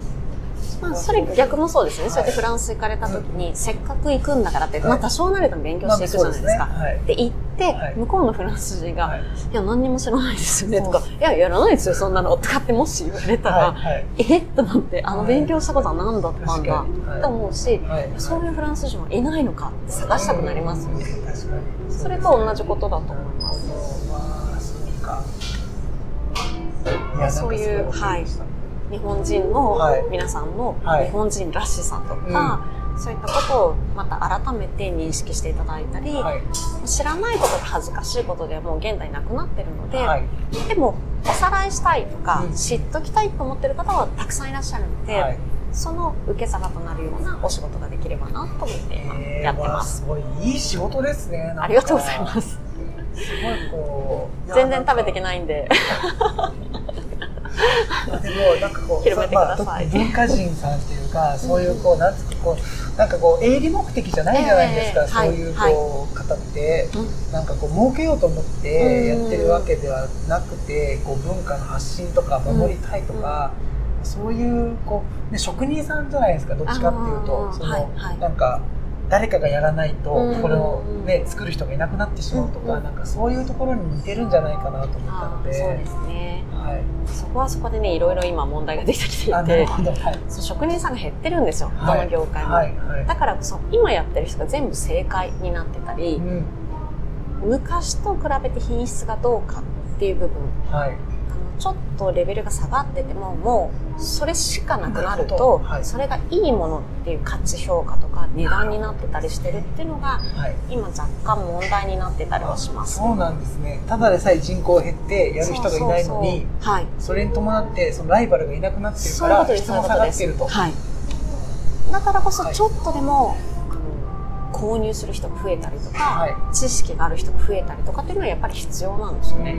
[SPEAKER 3] まあ、それ逆もそうですね、
[SPEAKER 2] はい。
[SPEAKER 3] そうやってフランス行かれた時に、せっかく行くんだからって、
[SPEAKER 2] はい。
[SPEAKER 3] まあ多少なりとも勉強していくじゃないですか。
[SPEAKER 2] まあですね。
[SPEAKER 3] 行って、
[SPEAKER 2] はい。
[SPEAKER 3] 向こうのフランス人が、
[SPEAKER 2] はい
[SPEAKER 3] い、や、何にも知らないですよね、とか
[SPEAKER 2] そ、
[SPEAKER 3] いや、やらないですよ、そんなの、とかってもし言われたら、えっとなって、あの、
[SPEAKER 2] はい。
[SPEAKER 3] 勉強したことは何だったんだ、と思うし、
[SPEAKER 2] はい。
[SPEAKER 3] そういうフランス人はいないのかって探したくなりますよね。それと同じことだと思います。
[SPEAKER 2] まあそうか。い
[SPEAKER 3] うい日本人の
[SPEAKER 2] はい。
[SPEAKER 3] 皆さんの
[SPEAKER 2] はい。
[SPEAKER 3] 日本人らしさとか、そういったことをまた改めて認識していただいたり、
[SPEAKER 2] はい。
[SPEAKER 3] 知らないことが恥ずかしいことではもう現代なくなってるので、
[SPEAKER 2] はい。
[SPEAKER 3] でもおさらいしたいとか、
[SPEAKER 2] うん。
[SPEAKER 3] 知っときたいと思ってる方はたくさんいらっしゃるので、
[SPEAKER 2] はい。
[SPEAKER 3] その受け皿となるようなお仕事ができればなと思ってやってます。
[SPEAKER 2] すごいいい仕事ですね
[SPEAKER 3] ありがとうございます。
[SPEAKER 2] すごいこう
[SPEAKER 3] 全然食べていけ
[SPEAKER 2] い
[SPEAKER 3] ないんで。
[SPEAKER 2] やでもなんかこう
[SPEAKER 3] 広め
[SPEAKER 2] まあ特に文化人さんっていうかそういうこうなんつうかこうなんかこう営利目的じゃないじゃないですか、
[SPEAKER 3] ええ
[SPEAKER 2] そういうこう、方って。
[SPEAKER 3] うん。
[SPEAKER 2] なんかこう儲けようと思ってやってるわけではなくてこう文化の発信とか守りたいとか、そういうこう、ね、職人さんじゃないですかどっちかっていうと。その、
[SPEAKER 3] はいはい。
[SPEAKER 2] なんか誰かがやらないと
[SPEAKER 3] うん。
[SPEAKER 2] これを、ね、作る人がいなくなってしまうとか、
[SPEAKER 3] うん。
[SPEAKER 2] なんかそういうところに似てるんじゃないかなと思った
[SPEAKER 3] あ
[SPEAKER 2] ので。
[SPEAKER 3] ーそうですね。
[SPEAKER 2] はい、
[SPEAKER 3] そこはそこでね、いろいろ今問題ができてきていて。
[SPEAKER 2] はい。
[SPEAKER 3] 職人さんが減ってるんですよ、
[SPEAKER 2] はい。
[SPEAKER 3] どの業界も。
[SPEAKER 2] はいはい。
[SPEAKER 3] だからこそ、今やってる人が全部正解になってたり
[SPEAKER 2] う、ん。
[SPEAKER 3] 昔と比べて品質がどうかっていう部分、
[SPEAKER 2] はい。
[SPEAKER 3] あのちょっとレベルが下がってても、もうそれしかなくなると、
[SPEAKER 2] どはい
[SPEAKER 3] それがいいものっていう価値評価とか値段になってたりしてるっていうのが、
[SPEAKER 2] はい
[SPEAKER 3] 今若干問題になってたりはします。
[SPEAKER 2] そうなんですねただでさえ人口減ってやる人がいないのに
[SPEAKER 3] はい。
[SPEAKER 2] それに伴ってそのライバルがいなくなってるから質も下。がってると
[SPEAKER 3] はい。だからこそ
[SPEAKER 2] はい
[SPEAKER 3] ちょっとでも、購入する人が増えたりとか、
[SPEAKER 2] はい
[SPEAKER 3] 知識がある人が増えたりとかっていうのはやっぱり必要なんですよね。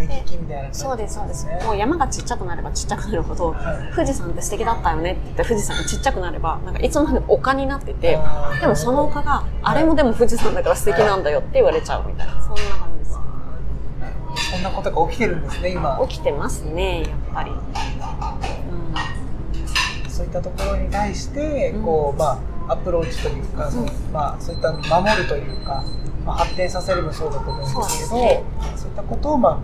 [SPEAKER 2] 目利きみたいな感じ。
[SPEAKER 3] そうです、そうです。
[SPEAKER 2] ね
[SPEAKER 3] もう山がちっちゃくなればちっちゃくなるほど、
[SPEAKER 2] はい。
[SPEAKER 3] 富士山って素敵だったよねって言って富士山がちっちゃくなれば、なんかいつの間にか丘になってて、でもその丘が、あれもでも富士山だから素敵なんだよって言われちゃうみたいな、そんな感じです。
[SPEAKER 2] そんなことが起きてるんですね今。
[SPEAKER 3] 起きてますね、やっぱり。うん。
[SPEAKER 2] そういったところに対して
[SPEAKER 3] うん。
[SPEAKER 2] こう、まあ、アプローチというか、そのまあ、そういった守るというか、まあ、発展させるもそうだと思うんですけど
[SPEAKER 3] そう,、ね。
[SPEAKER 2] いったことを、まあ、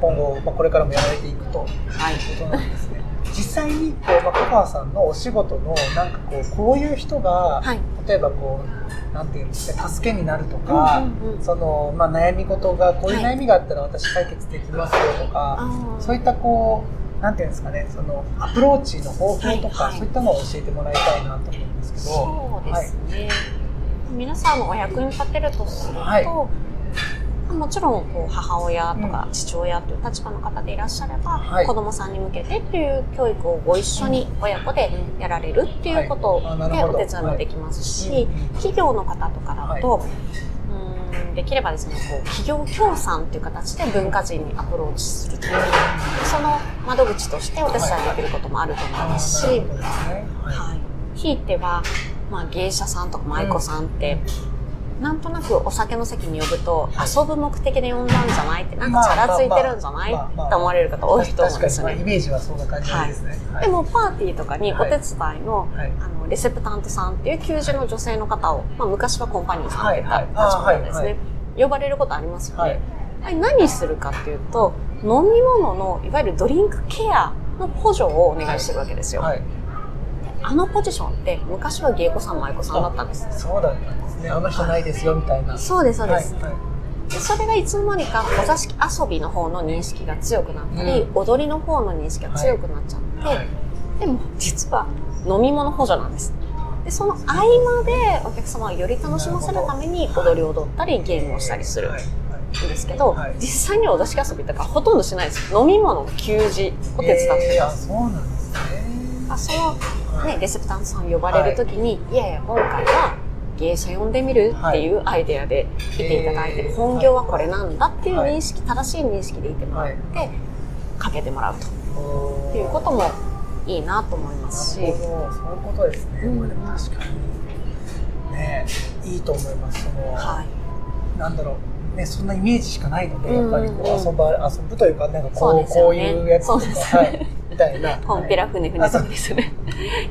[SPEAKER 2] 今後、まあ、これからもやられていくと
[SPEAKER 3] はい。
[SPEAKER 2] いうことなんですね。実際にこう、まあ、香川さんのお仕事のなんかこうこういう人が、
[SPEAKER 3] はい。
[SPEAKER 2] 例えばこうなんていうんですか助けになるとか、
[SPEAKER 3] うんうんうん
[SPEAKER 2] そのまあ、悩み事がこういう
[SPEAKER 3] はい
[SPEAKER 2] 悩みがあったら私解決できますよとか、
[SPEAKER 3] あー
[SPEAKER 2] そういったこうなんていうんですかねそのアプローチの方法とか、
[SPEAKER 3] はいはい
[SPEAKER 2] そういったのを教えてもらいたいなと思うんですけど
[SPEAKER 3] そうですね。皆さんのお役に立てるとすると、
[SPEAKER 2] はい
[SPEAKER 3] もちろんこう母親とか
[SPEAKER 2] う
[SPEAKER 3] 父親という立場の方でいらっしゃれば、
[SPEAKER 2] はい。
[SPEAKER 3] 子供さんに向けてっていう教育をご一緒に親子でやられるっていうことでお手伝いもできますし、企業の方とかだと、できればですねこう企業協賛っていう形で文化人にアプローチするとその窓口としてお手伝いできることもあると思い
[SPEAKER 2] あ
[SPEAKER 3] ますし、
[SPEAKER 2] はい。
[SPEAKER 3] はい、ひいては、まあ、芸者さんとか舞妓さんって、なんとなくお酒の席に呼ぶと、
[SPEAKER 2] はい。
[SPEAKER 3] 遊ぶ目的で呼んだんじゃないって、なんかチャラついてるんじゃない？
[SPEAKER 2] まあまあまあ
[SPEAKER 3] って思われる方多いと思うんですよ
[SPEAKER 2] 確かに、まあ、イ
[SPEAKER 3] ね。
[SPEAKER 2] メージはそんな感じですね、はい。
[SPEAKER 3] でもパーティーとかにお手伝いの,、
[SPEAKER 2] はい。
[SPEAKER 3] あのレセプタントさんっていう給仕の女性の方を、まあ、昔はコンパニーさんでいた
[SPEAKER 2] はい
[SPEAKER 3] 立場ですね、
[SPEAKER 2] はい
[SPEAKER 3] 呼ばれることありますよね。
[SPEAKER 2] はい。
[SPEAKER 3] 何するかっていうと飲み物のいわゆるドリンクケアの補助をお願いしてるわけですよ。
[SPEAKER 2] はい。
[SPEAKER 3] あのポジションって昔は芸妓さん舞妓さんだったんです。
[SPEAKER 2] そうだったんですねあの人ないですよみたいな。
[SPEAKER 3] そうですそうです。
[SPEAKER 2] はいはい。
[SPEAKER 3] でそれがいつの間にかお座敷遊びの方の認識が強くなったり、
[SPEAKER 2] う
[SPEAKER 3] 踊りの方の認識が強くなっちゃって、
[SPEAKER 2] はい
[SPEAKER 3] でも実は飲み物補助なんです。でその合間でお客様をより楽しませるために踊りを踊ったりゲームをしたりするん
[SPEAKER 2] はい
[SPEAKER 3] ですけど、
[SPEAKER 2] はい
[SPEAKER 3] 実際にはお座敷遊びとかほとんどしないです。飲み物の給仕を手伝って
[SPEAKER 2] えーあ
[SPEAKER 3] ます。
[SPEAKER 2] そうなんですね。
[SPEAKER 3] あその、ね、レセプタントさん呼ばれるときに、い、やいや、今回は芸者呼んでみるっていうアイデアでいていただいて、
[SPEAKER 2] えー
[SPEAKER 3] 本業はこれなんだっていう認識、正しい認識でいてもらって、
[SPEAKER 2] は
[SPEAKER 3] かけてもらうと。っていうこともいいなと思いますし、
[SPEAKER 2] そういうことですね、
[SPEAKER 3] うん。
[SPEAKER 2] まあでも確かにねいいと思います。その、
[SPEAKER 3] はい。
[SPEAKER 2] なんだろう。ねそんなイメージしかないので、
[SPEAKER 3] うん
[SPEAKER 2] やっぱりこう遊ば遊ぶというかなんかこ
[SPEAKER 3] そう
[SPEAKER 2] うこういうやつとか。
[SPEAKER 3] ね。
[SPEAKER 2] はいみたいな。
[SPEAKER 3] ポンピラ船船とかですね。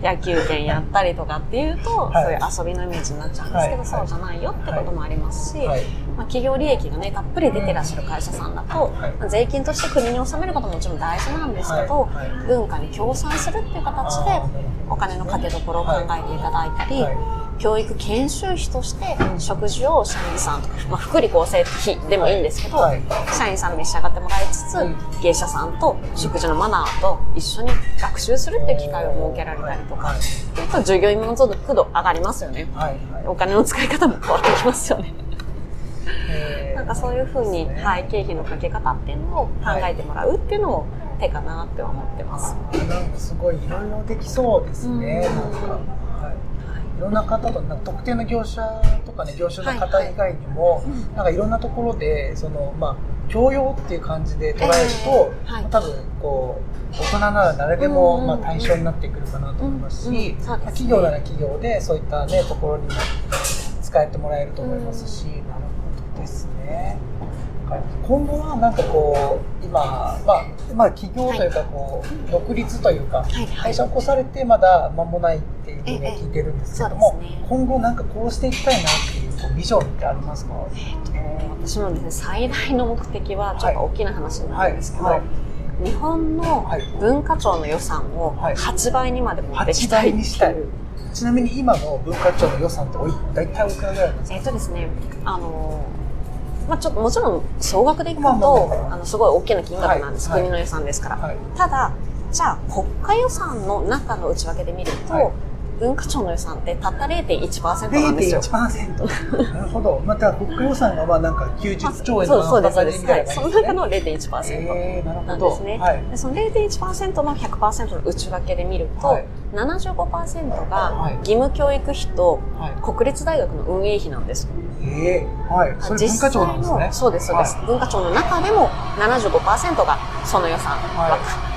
[SPEAKER 3] 野球券やったりとかっていうと、
[SPEAKER 2] はい。
[SPEAKER 3] そういう遊びのイメージになっちゃうんですけど、
[SPEAKER 2] はい。
[SPEAKER 3] そうじゃないよってこともありますし、
[SPEAKER 2] はい。
[SPEAKER 3] まあ、企業利益がね、たっぷり出てらっしゃる会社さんだと、
[SPEAKER 2] はい。
[SPEAKER 3] まあ税金として国に納めることももちろん大事なんですけど、文化に協賛するっていう形でお金のかけどころを考えていただいたり、
[SPEAKER 2] はい
[SPEAKER 3] 教育研修費として食事を社員さんとか、まあ、福利厚生費でもいいんですけど、
[SPEAKER 2] はい。
[SPEAKER 3] 社員さんに召し上がってもらいつつ、
[SPEAKER 2] うん。
[SPEAKER 3] 芸者さんと食事のマナーと一緒に学習するっていう機会を設けられたりとか、
[SPEAKER 2] はい。
[SPEAKER 3] っていうと従業員満足度上がりますよね。
[SPEAKER 2] はいはい。
[SPEAKER 3] お金の使い方も変わってきますよね。
[SPEAKER 2] えー。
[SPEAKER 3] なんかそういうふうに、
[SPEAKER 2] ね。
[SPEAKER 3] はい、経費のかけ方っていうのを考えてもらうっていうのも手かなって思ってます。
[SPEAKER 2] なんかすごいいろいろできそうですね、
[SPEAKER 3] うん。
[SPEAKER 2] なんか、はい、いろんな方となんか特定の業者とかね業種の方以外にも、
[SPEAKER 3] うん。
[SPEAKER 2] なんかいろんなところでそのまあ教養っていう感じで捉えると、
[SPEAKER 3] えーはい。
[SPEAKER 2] 多分こう大人なら誰でも、まあ、対象になってくるかなと思いますし、
[SPEAKER 3] うんうんそうですね。
[SPEAKER 2] まあ企業なら企業でそういったねところにも使えてもらえると思いますし。今後はなんかこう今、まあ、まあ企業というかこう、独立というか、
[SPEAKER 3] はいはい。
[SPEAKER 2] 会社を起こされてまだ間もないっていうふうに
[SPEAKER 3] ええ。
[SPEAKER 2] 聞いてるんですけど
[SPEAKER 3] そ
[SPEAKER 2] も、
[SPEAKER 3] うですね。
[SPEAKER 2] 今後なんかこうしていきたいなっていうこうビジョンってありますか？
[SPEAKER 3] 私のですね、最大の目的はちょっと大きな話になるんですけど、
[SPEAKER 2] はい。
[SPEAKER 3] 日本の
[SPEAKER 2] はい
[SPEAKER 3] 文化庁の予算を
[SPEAKER 2] はい。
[SPEAKER 3] 8倍にまで持っていき
[SPEAKER 2] 8
[SPEAKER 3] たい
[SPEAKER 2] いちなみに今の文化庁の予算って大体おいくらぐらいなんですか？
[SPEAKER 3] えっとですね、あのまあ、ちょっともちろん総額でいくと、
[SPEAKER 2] まあまあまあ。
[SPEAKER 3] あのすごい大きな金額なんです、
[SPEAKER 2] はい。
[SPEAKER 3] 国の予算ですから、
[SPEAKER 2] はい。
[SPEAKER 3] ただじゃあ国家予算の中の内訳で見ると、
[SPEAKER 2] はい
[SPEAKER 3] 文化庁の予算ってたった0.1%なんですよ。
[SPEAKER 2] 0.1% なるほど。また国家予算がまあなんか90兆円
[SPEAKER 3] そう
[SPEAKER 2] の
[SPEAKER 3] そうですそうです、はいい、その
[SPEAKER 2] な感じですね
[SPEAKER 3] 中の0.1%、
[SPEAKER 2] えー、なる
[SPEAKER 3] な
[SPEAKER 2] ほど。
[SPEAKER 3] んですね。
[SPEAKER 2] はい。
[SPEAKER 3] でその0.1%の100%の内訳で見ると、
[SPEAKER 2] はい。
[SPEAKER 3] 75%
[SPEAKER 2] はい。
[SPEAKER 3] が義務教育費と
[SPEAKER 2] はい。
[SPEAKER 3] 国立大学の運営費なんです。
[SPEAKER 2] ええはい。それ文化庁なんですね。
[SPEAKER 3] のそうです、そうです、文化庁の中でも75%がその予算。
[SPEAKER 2] はい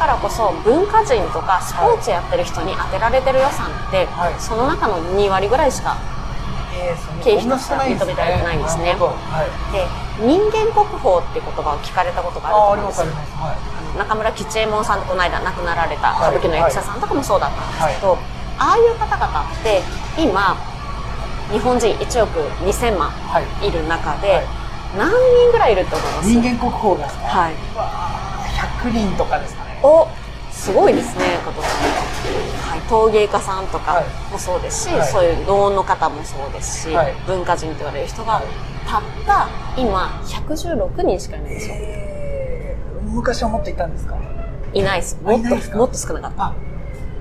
[SPEAKER 3] からこそ文化人とかスポーツやってる人に当てられてる予算って、
[SPEAKER 2] はい。
[SPEAKER 3] その中の2割ぐらいしか経費としては認められてないんですね。で人間国宝って言葉を聞かれたことがあると思うんですよ。中村吉右衛門さんってこの間亡くなられた歌舞伎の役者さんとかもそうだったんですけど、ああいう方々って今日本人1億2000万
[SPEAKER 2] い。はい。
[SPEAKER 3] いる中で、
[SPEAKER 2] はい。
[SPEAKER 3] 何人ぐらいいると思います？
[SPEAKER 2] 人間国宝ですか？
[SPEAKER 3] はい。
[SPEAKER 2] わあ100人とかですかね。
[SPEAKER 3] おすごいですね加藤さん、はい、陶芸家さんとか
[SPEAKER 2] はい。
[SPEAKER 3] もそうですし、
[SPEAKER 2] はい。
[SPEAKER 3] そういう能の方もそうですし、
[SPEAKER 2] はい。
[SPEAKER 3] 文化人と言われる人が、
[SPEAKER 2] はい
[SPEAKER 3] たった今116人しかいないんですよ。
[SPEAKER 2] えー。昔はもっといたんですか？
[SPEAKER 3] いないです。もっともっと少なかった。
[SPEAKER 2] あ、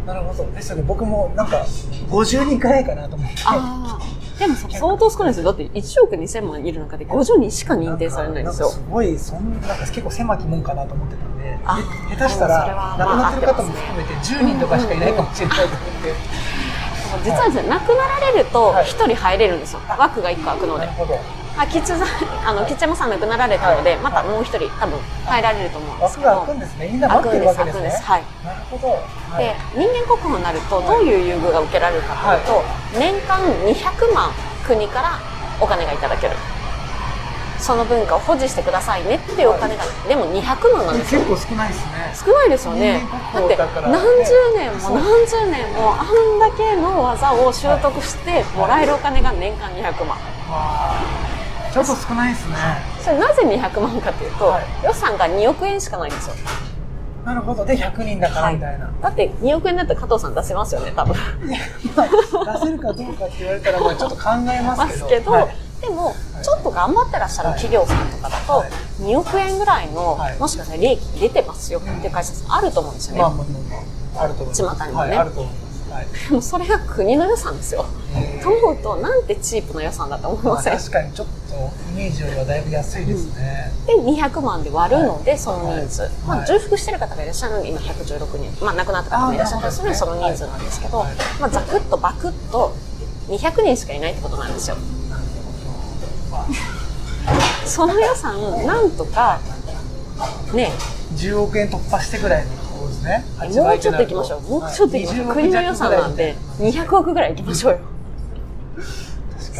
[SPEAKER 2] なるほど。ですよね。僕もなんか50人くらいかなと思って。
[SPEAKER 3] ああでも相当少ないですよ。だって1億2000万いる中で50人しか認定されないんですよ。
[SPEAKER 2] すごいそんなんか結構狭きもんかなと思ってた。ん下手したら亡くなってる方も
[SPEAKER 3] まあ
[SPEAKER 2] 含めて10人とかしかいないかもしれない。と思って、
[SPEAKER 3] 実はですね、亡くなられると
[SPEAKER 2] はい。
[SPEAKER 3] 1人入れるんですよ。枠が1個空くので。あ吉あの吉山さん亡くなられたので、
[SPEAKER 2] はい。
[SPEAKER 3] またもう1人多分入られると思うんですけど。
[SPEAKER 2] 枠が開くんですね。みんな待ってるわけですね。
[SPEAKER 3] 開くんですはい。
[SPEAKER 2] なるほど、はい。
[SPEAKER 3] で人間国宝になるとどういう優遇が受けられるかというと、年間200万国からお金がいただけるその文化を保持してくださいねっていうお金がでも200万なんですよ。
[SPEAKER 2] 結構少ないですね。
[SPEAKER 3] 少ないですよね。だって何十年も何十年もあんだけの技を習得してもらえるお金が年間200万。
[SPEAKER 2] ちょっと少ないですね。
[SPEAKER 3] それなぜ200万かというと、
[SPEAKER 2] はい。
[SPEAKER 3] 予算が2億円しかないんですよ。
[SPEAKER 2] なるほど。で100人だからみたいな、
[SPEAKER 3] だって2億円だったら加藤さん出せますよね多分。
[SPEAKER 2] まあ出せるかどうかって言われたらまあちょっと考えま
[SPEAKER 3] す
[SPEAKER 2] けど。
[SPEAKER 3] けど、
[SPEAKER 2] はい
[SPEAKER 3] でも、ちょっと頑張ってらっしゃる企業さんとかだと
[SPEAKER 2] はい、
[SPEAKER 3] 2億円ぐらいの、
[SPEAKER 2] はい
[SPEAKER 3] もしかしたら利益出てますよっていう会社さんあると思うんですよね。
[SPEAKER 2] まあ、まあ、まあ、あると思います。
[SPEAKER 3] 巷にもね
[SPEAKER 2] はい、あると思います。はい。
[SPEAKER 3] でもそれが国の予算ですよ。
[SPEAKER 2] えー
[SPEAKER 3] と思うと、なんてチープな予算だと思い
[SPEAKER 2] まあ、
[SPEAKER 3] ません、
[SPEAKER 2] 確かにちょっとイメージよりはだいぶ安いですね。
[SPEAKER 3] で、200万で割るので、その人数。
[SPEAKER 2] はい
[SPEAKER 3] まあ、重複してる方がいらっしゃるので、今116人。まあ、亡くなった方もいらっしゃるので、
[SPEAKER 2] あー
[SPEAKER 3] その人数なんですけど、
[SPEAKER 2] はい
[SPEAKER 3] まあ、ざくっとバクッと200人しかいないってことなんですよ。
[SPEAKER 2] まあ、
[SPEAKER 3] その予算、なんとか、ね、
[SPEAKER 2] 10億円突破してぐらいのところですね。
[SPEAKER 3] もうちょっと行きましょう。もうちょっと行きましょう。国の予算なんで、200億ぐらい行きましょうよ。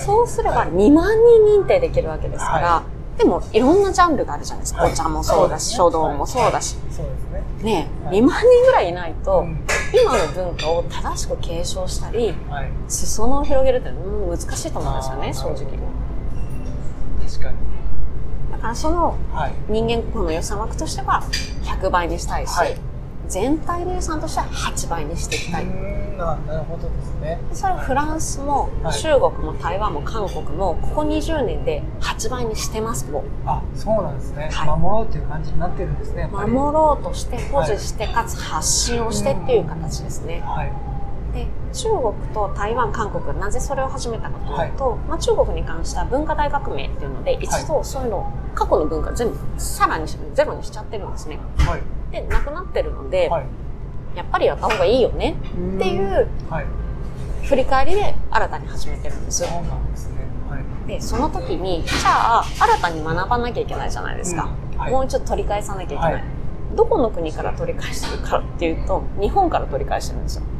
[SPEAKER 3] そうすれば2万人認定できるわけですから、
[SPEAKER 2] は
[SPEAKER 3] でもいろんなジャンルがあるじゃないですか。
[SPEAKER 2] はい
[SPEAKER 3] お茶もそうだし、書道もそうだし。
[SPEAKER 2] そうですね。
[SPEAKER 3] ねえ、
[SPEAKER 2] はい
[SPEAKER 3] 2万人ぐらいいないと、
[SPEAKER 2] うん
[SPEAKER 3] 今の文化を正しく継承したり、
[SPEAKER 2] はい。
[SPEAKER 3] 裾野を広げるってうん難しいと思うんですよね、正直。
[SPEAKER 2] 確かに。
[SPEAKER 3] だからその
[SPEAKER 2] はい。
[SPEAKER 3] 人間国の予算枠としては100倍にしたいし、
[SPEAKER 2] はい
[SPEAKER 3] 全体の予算としては8倍にしていきたい。
[SPEAKER 2] なるほどですね。
[SPEAKER 3] それはフランスも
[SPEAKER 2] はい
[SPEAKER 3] 中国も台湾も韓国もここ20年で8倍にしてますもん。
[SPEAKER 2] あ、そうなんですね。
[SPEAKER 3] はい
[SPEAKER 2] 守ろうっていう感じになってるんですね。
[SPEAKER 3] 守ろうとして保持してかつ発信をしてっていう形ですね。
[SPEAKER 2] はい。
[SPEAKER 3] で中国と台湾韓国がなぜそれを始めたかというと、まあ、中国に関しては文化大革命っていうので一度そういうのを過去の文化全部さらにゼロにしちゃってるんですね。
[SPEAKER 2] はい。
[SPEAKER 3] でなくなってるので、
[SPEAKER 2] はい。
[SPEAKER 3] やっぱりやった方がいいよねっていう
[SPEAKER 2] はい。
[SPEAKER 3] 振り返りで新たに始めてるんです
[SPEAKER 2] そうなんですね。はい。
[SPEAKER 3] でその時にじゃあ新たに学ばなきゃいけないじゃないですか、
[SPEAKER 2] うんはい
[SPEAKER 3] もう一度取り返さなきゃいけない、
[SPEAKER 2] はい
[SPEAKER 3] どこの国から取り返してるかっていうと日本から取り返してるんですよ
[SPEAKER 2] えー、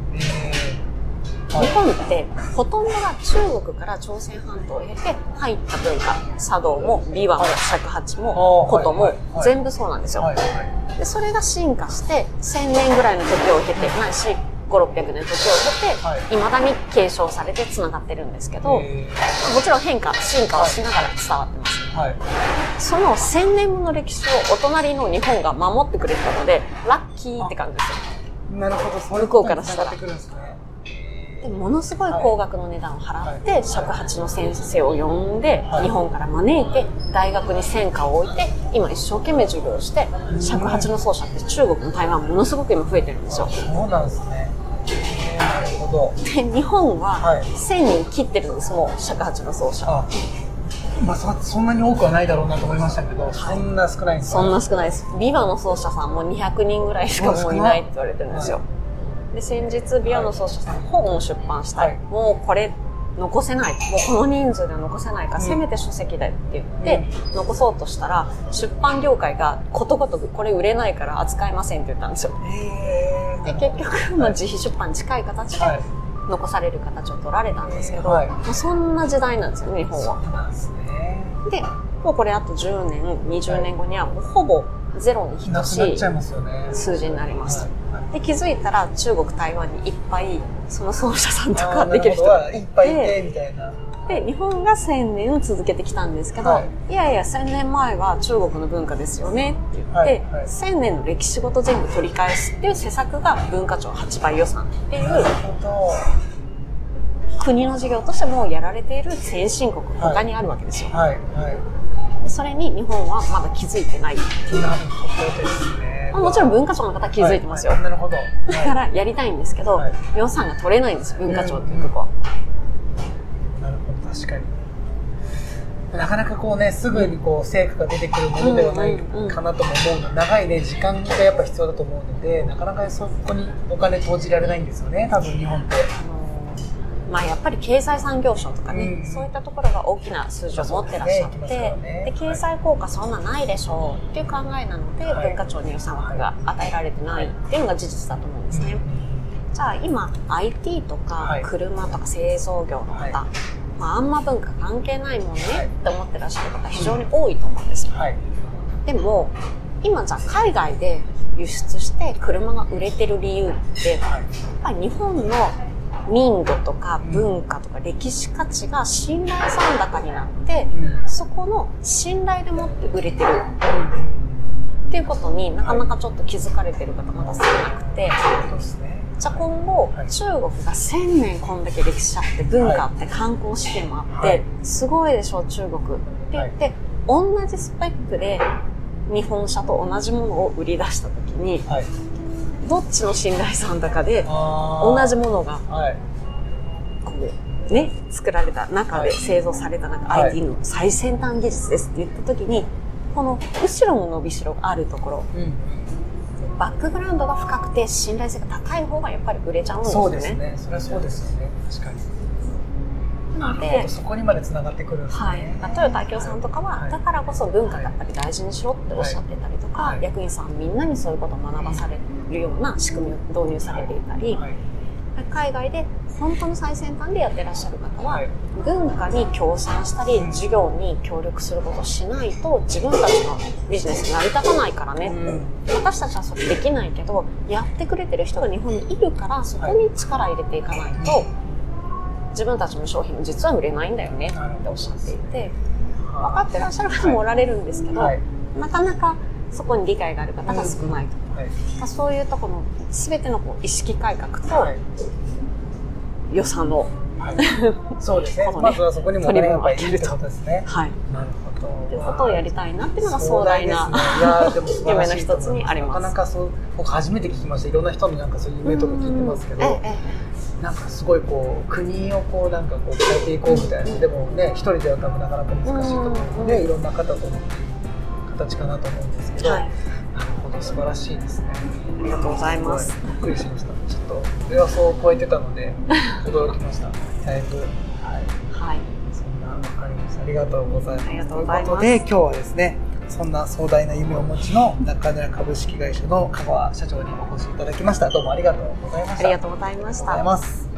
[SPEAKER 3] 日本ってほとんどが中国から朝鮮半島を経て入った文化茶道も琵琶も尺八も琴も全部そうなんですよ。でそれが進化して1000年ぐらいの時を経てないし5600年時を経て、
[SPEAKER 2] はい。
[SPEAKER 3] いまだに継承されてつながってるんですけど、
[SPEAKER 2] え
[SPEAKER 3] もちろん変化進化をしながら伝わってます、
[SPEAKER 2] ー、はい。
[SPEAKER 3] その1000年もの歴史をお隣の日本が守ってくれたのでラッキーって感じですよ
[SPEAKER 2] なるほど。そういう
[SPEAKER 3] 向こうからしたら。
[SPEAKER 2] で
[SPEAKER 3] ものすごい高額の値段を払って、
[SPEAKER 2] はい。
[SPEAKER 3] 尺八の先生を呼んで、
[SPEAKER 2] はい。
[SPEAKER 3] 日本から招いて大学に専科を置いて今一生懸命授業をして尺八の奏者って中国も台湾もものすごく今増えてるんですよ。
[SPEAKER 2] そうなんですね。えー、なるほど。
[SPEAKER 3] で日本は
[SPEAKER 2] はい。
[SPEAKER 3] 1000人切ってるんですもう尺八の奏者
[SPEAKER 2] あ、まあそそんなに多くはないだろうなと思いましたけど、そんな少ないんです。か
[SPEAKER 3] そんな少ないです。琵琶の奏者さんも200人ぐらいしかもういないって言われてるんですよ。で先日琵琶の奏者さん本を出版した。い、
[SPEAKER 2] はい。
[SPEAKER 3] もうこれ残せない。もうこの人数では残せないから、
[SPEAKER 2] うん。
[SPEAKER 3] せめて書籍だよって言って、残そうとしたら出版業界がことごとくこれ売れないから扱いませんって言ったんですよ。
[SPEAKER 2] え
[SPEAKER 3] で結局、まあ、自費出版に近い形で
[SPEAKER 2] はい。
[SPEAKER 3] 残される形を取られたんですけど、
[SPEAKER 2] はい。
[SPEAKER 3] まあそんな時代なんですよね日本は。
[SPEAKER 2] そうなんで
[SPEAKER 3] もうこれあと10年20年後にはもうほぼゼロに等しい。数字になります、
[SPEAKER 2] はい
[SPEAKER 3] で気づいたら中国台湾にいっぱいその奏者さんとかできる人がい
[SPEAKER 2] っぱいいて、みたいな。
[SPEAKER 3] で日本が1000年続けてきたんですけど、
[SPEAKER 2] はい。
[SPEAKER 3] い、やいや1000年前は中国の文化ですよねって言って、
[SPEAKER 2] はいはい。
[SPEAKER 3] 1000年の歴史ごと全部取り返すっていう施策が文化庁8倍予算っていう。国の事業としてもうやられている先進国他にあるわけですよ、
[SPEAKER 2] はい、はい。
[SPEAKER 3] それに日本はまだ気づいてない
[SPEAKER 2] なるほどですね。
[SPEAKER 3] まあもちろん文化庁の方は気づいてますよ、
[SPEAKER 2] なるほど。
[SPEAKER 3] だからやりたいんですけど、
[SPEAKER 2] はい
[SPEAKER 3] 予算が取れないんです文化庁っていうとこは、
[SPEAKER 2] なるほど、確かに。なかなかこうね、すぐにこう成果が出てくるものではない
[SPEAKER 3] うんうんうん
[SPEAKER 2] かなとも思うので、長いね、時間がやっぱ必要だと思うので、なかなかそこにお金投じられないんですよね、多分日本って。
[SPEAKER 3] まあやっぱり経済産業省とかね、
[SPEAKER 2] うん
[SPEAKER 3] そういったところが大きな数字を持ってらっしゃって、
[SPEAKER 2] ねね
[SPEAKER 3] で経済効果そんなないでしょうっていう考えなので、
[SPEAKER 2] はい
[SPEAKER 3] 文化庁に予算枠が与えられてないっていうのが事実だと思うんですね。じゃあ今 IT とか
[SPEAKER 2] はい
[SPEAKER 3] 車とか製造業の方、
[SPEAKER 2] はい
[SPEAKER 3] まあ、あんま文化関係ないもんね
[SPEAKER 2] はい
[SPEAKER 3] って思ってらっしゃる方非常に多いと思うんですよ。
[SPEAKER 2] はい。
[SPEAKER 3] でも今じゃあ海外で輸出して車が売れてる理由ってや
[SPEAKER 2] はい。
[SPEAKER 3] っぱり日本の民度とか文化とか歴史価値が信頼残高になって
[SPEAKER 2] うん。
[SPEAKER 3] そこの信頼でもって売れてる。っていうことになかなかちょっと気づかれてる方まだ少なくて。じゃあ今後、
[SPEAKER 2] はい。
[SPEAKER 3] 中国が1000年こんだけ歴史あって文化あって観光資源もあって、
[SPEAKER 2] はい。
[SPEAKER 3] すごいでしょ中国って言って、同じスペックで日本車と同じものを売り出した時に
[SPEAKER 2] はい。
[SPEAKER 3] どっちの信頼残高で
[SPEAKER 2] あ
[SPEAKER 3] 同じ
[SPEAKER 2] も
[SPEAKER 3] ものが
[SPEAKER 2] はい。
[SPEAKER 3] こうね作られた中
[SPEAKER 2] はい
[SPEAKER 3] で製造された中、
[SPEAKER 2] はい
[SPEAKER 3] IT の最先端技術ですって言った時にこの後ろの伸びしろがあるところ
[SPEAKER 2] うん。
[SPEAKER 3] バックグラウンドが深くて信頼性が高い方がやっぱり売れちゃうんです
[SPEAKER 2] そ
[SPEAKER 3] よね。
[SPEAKER 2] うですね。それはそうですよね。確かに。
[SPEAKER 3] なので。
[SPEAKER 2] そこにまで繋がってくるんですね。
[SPEAKER 3] はい、トヨタ明夫さんとかは、
[SPEAKER 2] はい。
[SPEAKER 3] だからこそ文化やっぱり大事にしろっておっしゃってたりとか、
[SPEAKER 2] はい。
[SPEAKER 3] 役員さんみんなにそういうことを学ばされるような仕組みを導入されていたり、
[SPEAKER 2] はい。
[SPEAKER 3] 海外で本当の最先端でやってらっしゃる方は、
[SPEAKER 2] はい。
[SPEAKER 3] 文化に協賛したり
[SPEAKER 2] うん。
[SPEAKER 3] 事業に協力することをしないと自分たちのビジネス成り立たないからね。
[SPEAKER 2] うん。
[SPEAKER 3] 私たちはそれできないけどやってくれてる人が日本にいるからそこに力入れていかないと、自分たちの商品も実は売れないんだよねっておっしゃっていて分かってらっしゃる方もおられるんですけど、
[SPEAKER 2] はい。
[SPEAKER 3] なかなかそこに理解がある方が少ないと。
[SPEAKER 2] はい。
[SPEAKER 3] まあそういうところの全てのこう意識改革と
[SPEAKER 2] はい。
[SPEAKER 3] 予算の、
[SPEAKER 2] はい。そうですね
[SPEAKER 3] ね
[SPEAKER 2] まずはそこにもお金がやっぱりいるってことですね。
[SPEAKER 3] はい、
[SPEAKER 2] なるほど。
[SPEAKER 3] ということをやりたいなっていうのが壮大な
[SPEAKER 2] いやーでも
[SPEAKER 3] 夢の一つにあります
[SPEAKER 2] なかなかそう僕初めて聞きましたいろんな人のなんかそういう夢とか聞いてますけど
[SPEAKER 3] えええ
[SPEAKER 2] なんかすごいこう国をこうなんかこう変えていこうみたいな。でもね一人では多分なかなか難しいと思うので
[SPEAKER 3] うん。
[SPEAKER 2] いろんな方との形かなと思うんですけど、
[SPEAKER 3] えはい、
[SPEAKER 2] なるほど素晴らしいですね。
[SPEAKER 3] ありがとうございます。
[SPEAKER 2] ごびっくりしました。ちょっと予想を超えてたので 驚きました。だいぶ。はい。
[SPEAKER 3] はい、
[SPEAKER 2] そんなわかりました。ありがとうございます。
[SPEAKER 3] ありがとうございます。
[SPEAKER 2] ということで、今日はですね、そんな壮大な夢をお持ちの中野屋株式会社の香川社長にお越しいただきました。どうもありがとうございました。
[SPEAKER 3] ありがとうございました。
[SPEAKER 2] ます。